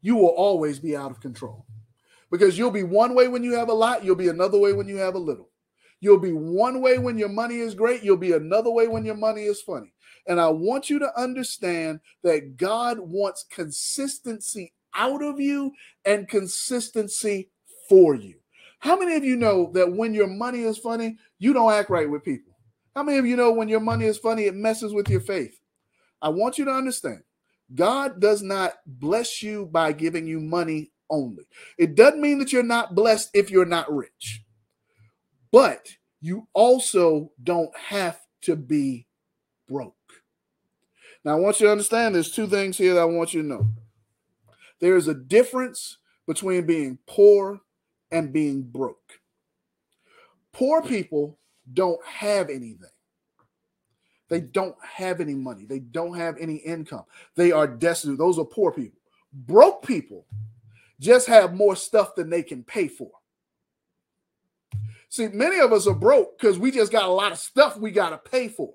you will always be out of control. Because you'll be one way when you have a lot, you'll be another way when you have a little. You'll be one way when your money is great, you'll be another way when your money is funny. And I want you to understand that God wants consistency out of you and consistency for you. How many of you know that when your money is funny, you don't act right with people? How many of you know when your money is funny, it messes with your faith? I want you to understand God does not bless you by giving you money only. It doesn't mean that you're not blessed if you're not rich but you also don't have to be broke. Now, I want you to understand there's two things here that I want you to know. There is a difference between being poor and being broke. Poor people don't have anything. They don't have any money. They don't have any income. They are destitute. Those are poor people. Broke people just have more stuff than they can pay for. See, many of us are broke because we just got a lot of stuff we got to pay for.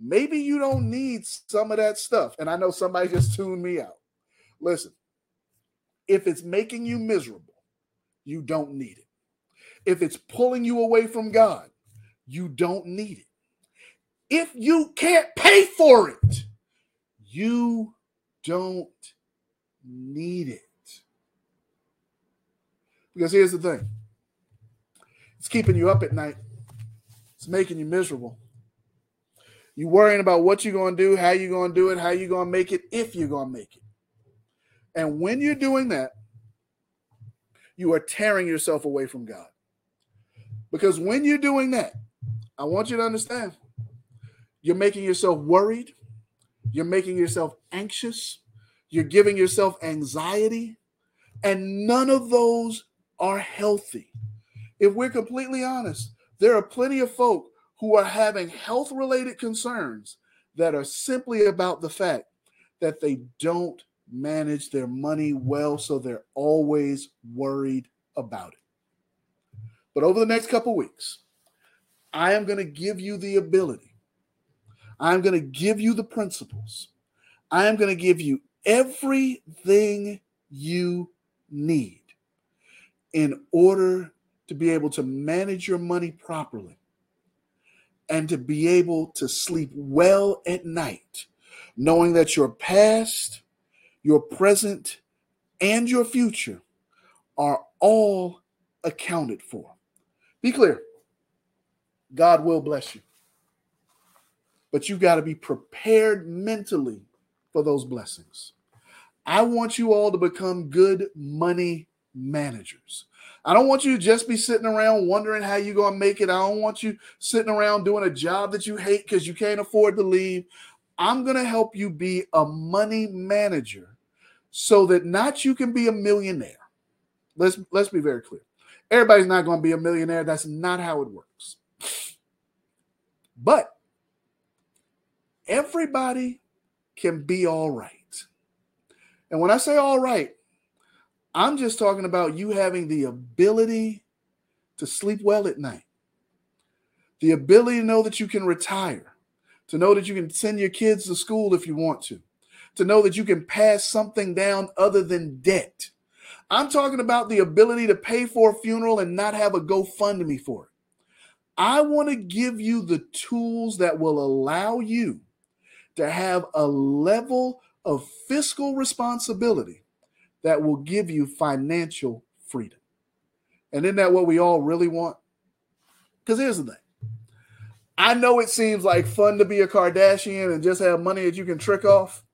Maybe you don't need some of that stuff. And I know somebody just tuned me out. Listen, if it's making you miserable, you don't need it. If it's pulling you away from God, you don't need it. If you can't pay for it, you don't need it. Because here's the thing it's keeping you up at night. It's making you miserable. You worrying about what you're going to do, how you're going to do it, how you're going to make it, if you're going to make it. And when you're doing that, you are tearing yourself away from God. Because when you're doing that, I want you to understand you're making yourself worried, you're making yourself anxious, you're giving yourself anxiety, and none of those are healthy. If we're completely honest, there are plenty of folk who are having health related concerns that are simply about the fact that they don't manage their money well, so they're always worried about it. But over the next couple weeks, I am going to give you the ability. I'm going to give you the principles. I am going to give you everything you need in order to be able to manage your money properly and to be able to sleep well at night, knowing that your past, your present, and your future are all accounted for. Be clear God will bless you, but you've got to be prepared mentally for those blessings. I want you all to become good money managers. I don't want you to just be sitting around wondering how you're going to make it. I don't want you sitting around doing a job that you hate because you can't afford to leave. I'm going to help you be a money manager so that not you can be a millionaire. Let's let's be very clear. Everybody's not going to be a millionaire. That's not how it works. But everybody can be all right. And when I say all right, I'm just talking about you having the ability to sleep well at night, the ability to know that you can retire, to know that you can send your kids to school if you want to, to know that you can pass something down other than debt. I'm talking about the ability to pay for a funeral and not have a GoFundMe for it. I want to give you the tools that will allow you to have a level of fiscal responsibility that will give you financial freedom. And isn't that what we all really want? Because here's the thing I know it seems like fun to be a Kardashian and just have money that you can trick off.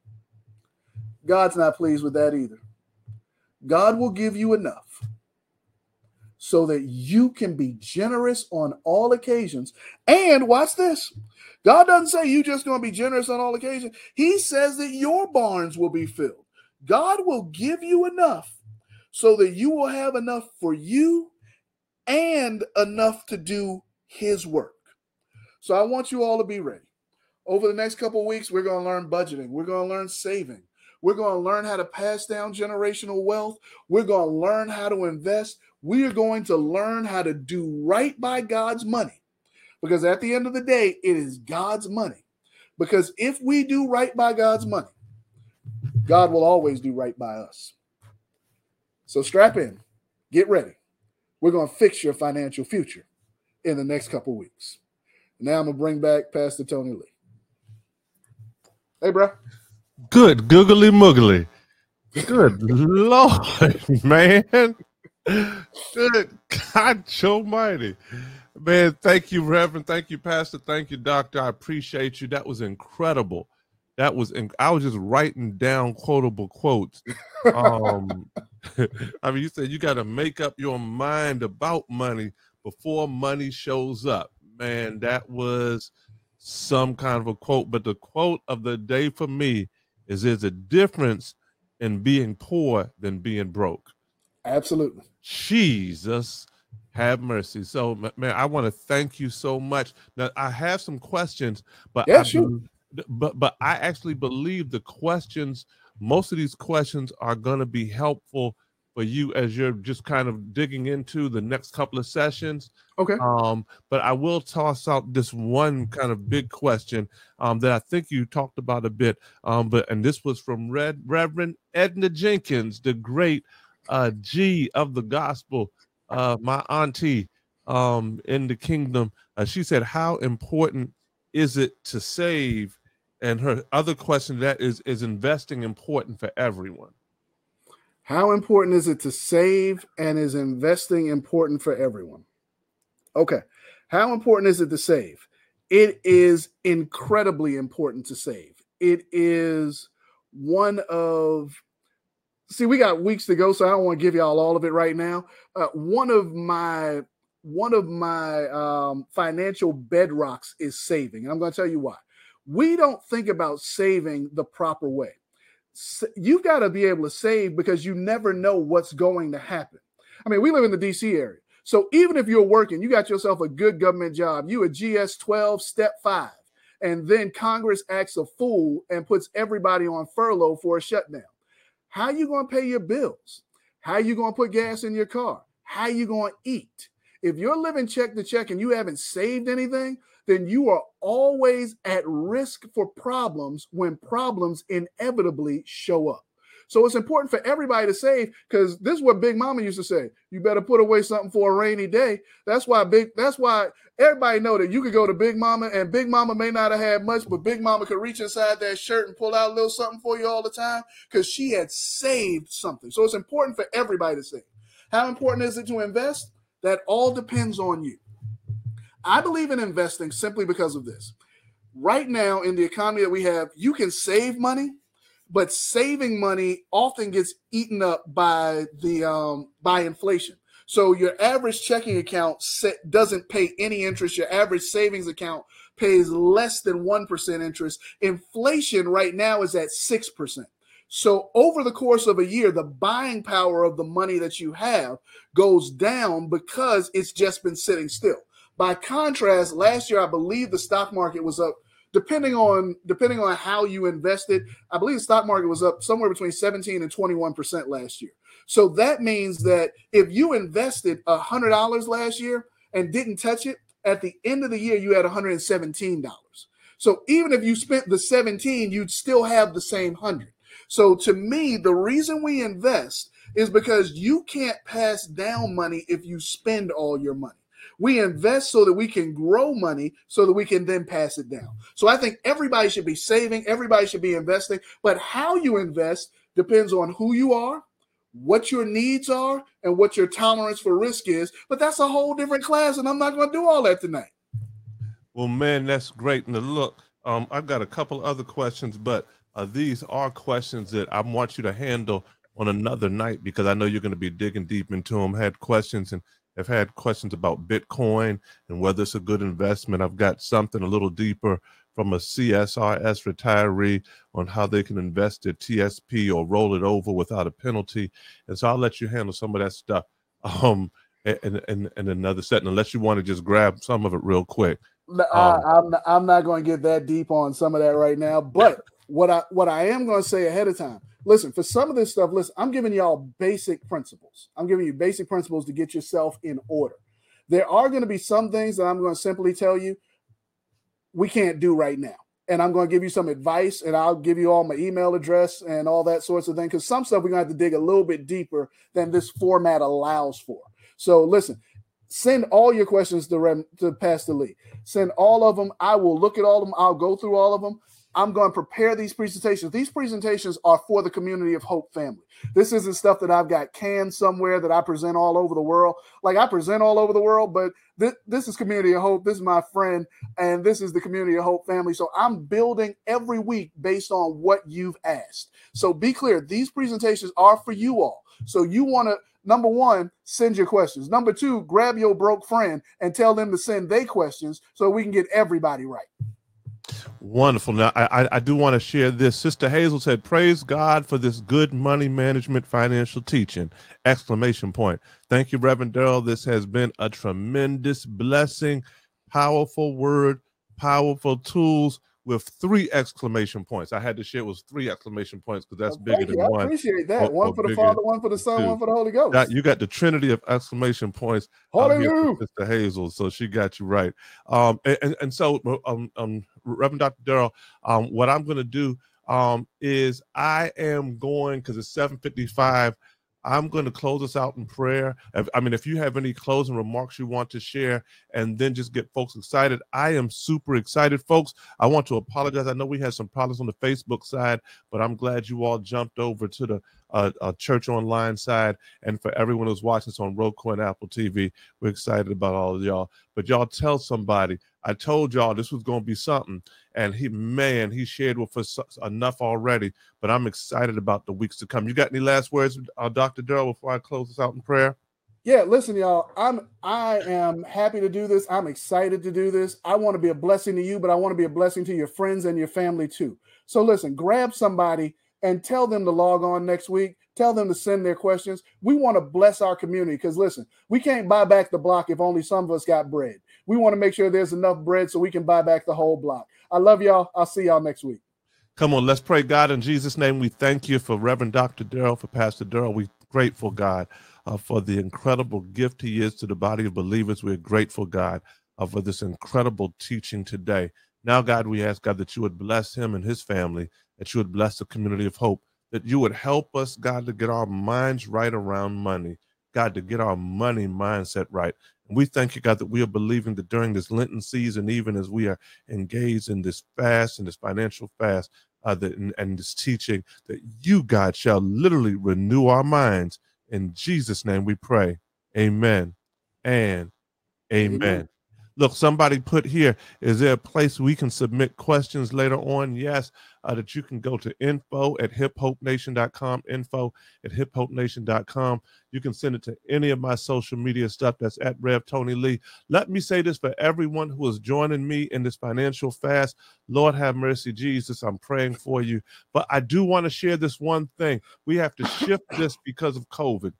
God's not pleased with that either. God will give you enough so that you can be generous on all occasions. And watch this God doesn't say you're just going to be generous on all occasions, He says that your barns will be filled. God will give you enough so that you will have enough for you and enough to do his work. So I want you all to be ready. Over the next couple weeks, we're going to learn budgeting. We're going to learn saving. We're going to learn how to pass down generational wealth. We're going to learn how to invest. We are going to learn how to do right by God's money. Because at the end of the day, it is God's money. Because if we do right by God's money, God will always do right by us. So strap in, get ready. We're going to fix your financial future in the next couple weeks. Now I'm going to bring back Pastor Tony Lee. Hey, bro. Good googly muggly. Good Lord, man. Good God Almighty. Man, thank you, Reverend. Thank you, Pastor. Thank you, Doctor. I appreciate you. That was incredible that was in, I was just writing down quotable quotes. Um, I mean, you said you got to make up your mind about money before money shows up. Man, that was some kind of a quote. But the quote of the day for me is: "There's a difference in being poor than being broke." Absolutely. Jesus have mercy. So, man, I want to thank you so much. Now, I have some questions, but yeah, I, sure but but I actually believe the questions, most of these questions are going to be helpful for you as you're just kind of digging into the next couple of sessions. Okay. Um, but I will toss out this one kind of big question um, that I think you talked about a bit. Um, but and this was from Red Reverend Edna Jenkins, the great uh, G of the gospel, uh, my auntie um, in the kingdom. Uh, she said, "How important is it to save and her other question that is is investing important for everyone? How important is it to save and is investing important for everyone? Okay. How important is it to save? It is incredibly important to save. It is one of see we got weeks to go so i don't want to give y'all all of it right now uh, one of my one of my um, financial bedrocks is saving and i'm going to tell you why we don't think about saving the proper way. You've got to be able to save because you never know what's going to happen. I mean, we live in the DC area. So even if you're working, you got yourself a good government job, you a GS 12, step five, and then Congress acts a fool and puts everybody on furlough for a shutdown. How you going to pay your bills? How you going to put gas in your car? How you going to eat? If you're living check to check and you haven't saved anything, then you are always at risk for problems when problems inevitably show up. So it's important for everybody to save because this is what Big Mama used to say. You better put away something for a rainy day. That's why big that's why everybody know that you could go to Big Mama and Big Mama may not have had much, but Big Mama could reach inside that shirt and pull out a little something for you all the time because she had saved something. So it's important for everybody to save. How important is it to invest? That all depends on you. I believe in investing simply because of this. Right now, in the economy that we have, you can save money, but saving money often gets eaten up by the um, by inflation. So your average checking account set, doesn't pay any interest. Your average savings account pays less than 1% interest. Inflation right now is at 6%. So over the course of a year, the buying power of the money that you have goes down because it's just been sitting still. By contrast, last year I believe the stock market was up depending on depending on how you invested. I believe the stock market was up somewhere between 17 and 21% last year. So that means that if you invested $100 last year and didn't touch it, at the end of the year you had $117. So even if you spent the 17, you'd still have the same 100. So to me, the reason we invest is because you can't pass down money if you spend all your money. We invest so that we can grow money so that we can then pass it down. So I think everybody should be saving, everybody should be investing, but how you invest depends on who you are, what your needs are, and what your tolerance for risk is. But that's a whole different class, and I'm not going to do all that tonight. Well, man, that's great. And look, um, I've got a couple other questions, but uh, these are questions that I want you to handle on another night because I know you're going to be digging deep into them. Had questions and have had questions about Bitcoin and whether it's a good investment. I've got something a little deeper from a CSRS retiree on how they can invest their TSP or roll it over without a penalty. And so I'll let you handle some of that stuff um, in, in, in another setting, unless you want to just grab some of it real quick. Um, I'm, I'm not going to get that deep on some of that right now, but what I what I am going to say ahead of time. Listen, for some of this stuff, listen, I'm giving y'all basic principles. I'm giving you basic principles to get yourself in order. There are going to be some things that I'm going to simply tell you we can't do right now. And I'm going to give you some advice and I'll give you all my email address and all that sorts of thing. Because some stuff we're going to have to dig a little bit deeper than this format allows for. So listen, send all your questions to, Rem, to Pastor Lee. Send all of them. I will look at all of them. I'll go through all of them. I'm going to prepare these presentations. These presentations are for the community of Hope family. This isn't stuff that I've got canned somewhere that I present all over the world. Like I present all over the world, but th- this is community of hope. This is my friend, and this is the community of hope family. So I'm building every week based on what you've asked. So be clear, these presentations are for you all. So you want to number one, send your questions. Number two, grab your broke friend and tell them to send their questions so we can get everybody right. Wonderful. Now, I, I do want to share this. Sister Hazel said, "Praise God for this good money management financial teaching!" Exclamation point. Thank you, Reverend Daryl. This has been a tremendous blessing. Powerful word, powerful tools with three exclamation points. I had to share it was three exclamation points because that's well, bigger than I one. I appreciate that. Or, one for the Father, one for the Son, two. one for the Holy Ghost. You got the Trinity of exclamation points. Hallelujah. Sister Hazel, so she got you right. Um, and, and, and so, um, um, Reverend Dr. Daryl, um, what I'm going to do um, is I am going because it's 7:55. I'm going to close us out in prayer. I mean, if you have any closing remarks you want to share and then just get folks excited, I am super excited, folks. I want to apologize. I know we had some problems on the Facebook side, but I'm glad you all jumped over to the uh, uh, church online side. And for everyone who's watching us on Roku and Apple TV, we're excited about all of y'all. But y'all tell somebody, I told y'all this was going to be something. And he, man, he shared with us enough already. But I'm excited about the weeks to come. You got any last words, uh, Dr. Daryl, before I close this out in prayer? Yeah, listen, y'all. I'm I am happy to do this. I'm excited to do this. I want to be a blessing to you, but I want to be a blessing to your friends and your family too. So listen, grab somebody and tell them to log on next week. Tell them to send their questions. We want to bless our community because listen, we can't buy back the block if only some of us got bread. We want to make sure there's enough bread so we can buy back the whole block. I love y'all. I'll see y'all next week. Come on, let's pray. God, in Jesus' name, we thank you for Reverend Dr. Darrell, for Pastor Darrell. We're grateful, God, uh, for the incredible gift he is to the body of believers. We're grateful, God, uh, for this incredible teaching today. Now, God, we ask, God, that you would bless him and his family, that you would bless the community of hope, that you would help us, God, to get our minds right around money, God, to get our money mindset right. And we thank you, God, that we are believing that during this Lenten season, even as we are engaged in this fast and this financial fast, uh, that, and, and this teaching, that you, God, shall literally renew our minds. In Jesus' name we pray. Amen and amen. amen. Look, somebody put here, is there a place we can submit questions later on? Yes, uh, that you can go to info at hiphopenation.com, info at hiphopenation.com. You can send it to any of my social media stuff that's at Rev Tony Lee. Let me say this for everyone who is joining me in this financial fast. Lord have mercy, Jesus. I'm praying for you. But I do want to share this one thing. We have to shift this because of COVID.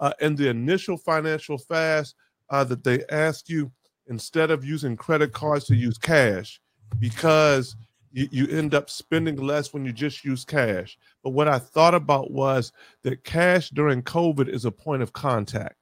Uh, in the initial financial fast uh, that they asked you, instead of using credit cards to use cash because you, you end up spending less when you just use cash. But what I thought about was that cash during COVID is a point of contact.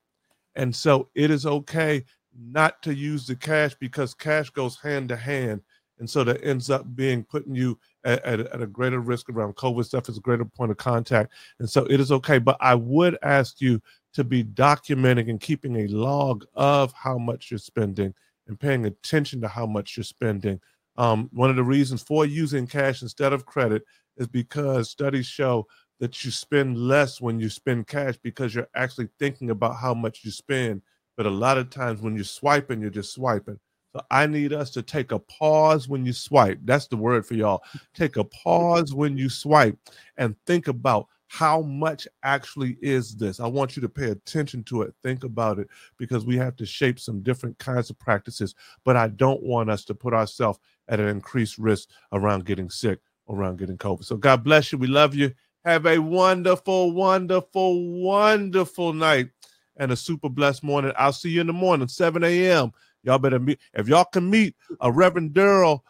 And so it is okay not to use the cash because cash goes hand to hand. And so that ends up being putting you at, at, at, a greater risk around COVID stuff is a greater point of contact. And so it is okay. But I would ask you to be documenting and keeping a log of how much you're spending and paying attention to how much you're spending. Um, one of the reasons for using cash instead of credit is because studies show that you spend less when you spend cash because you're actually thinking about how much you spend. But a lot of times when you're swiping, you're just swiping. So I need us to take a pause when you swipe. That's the word for y'all. Take a pause when you swipe and think about how much actually is this? I want you to pay attention to it, think about it, because we have to shape some different kinds of practices. But I don't want us to put ourselves at an increased risk around getting sick, around getting COVID. So God bless you. We love you. Have a wonderful, wonderful, wonderful night and a super blessed morning. I'll see you in the morning, 7 a.m. Y'all better meet. If y'all can meet a Reverend Darrell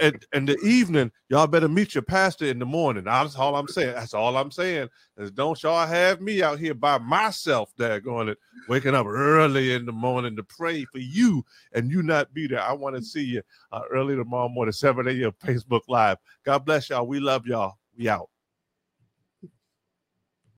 in, in the evening, y'all better meet your pastor in the morning. That's all I'm saying. That's all I'm saying. Is don't y'all have me out here by myself there going it, waking up early in the morning to pray for you and you not be there. I want to see you uh, early tomorrow morning, 7 a.m. Facebook Live. God bless y'all. We love y'all. We out.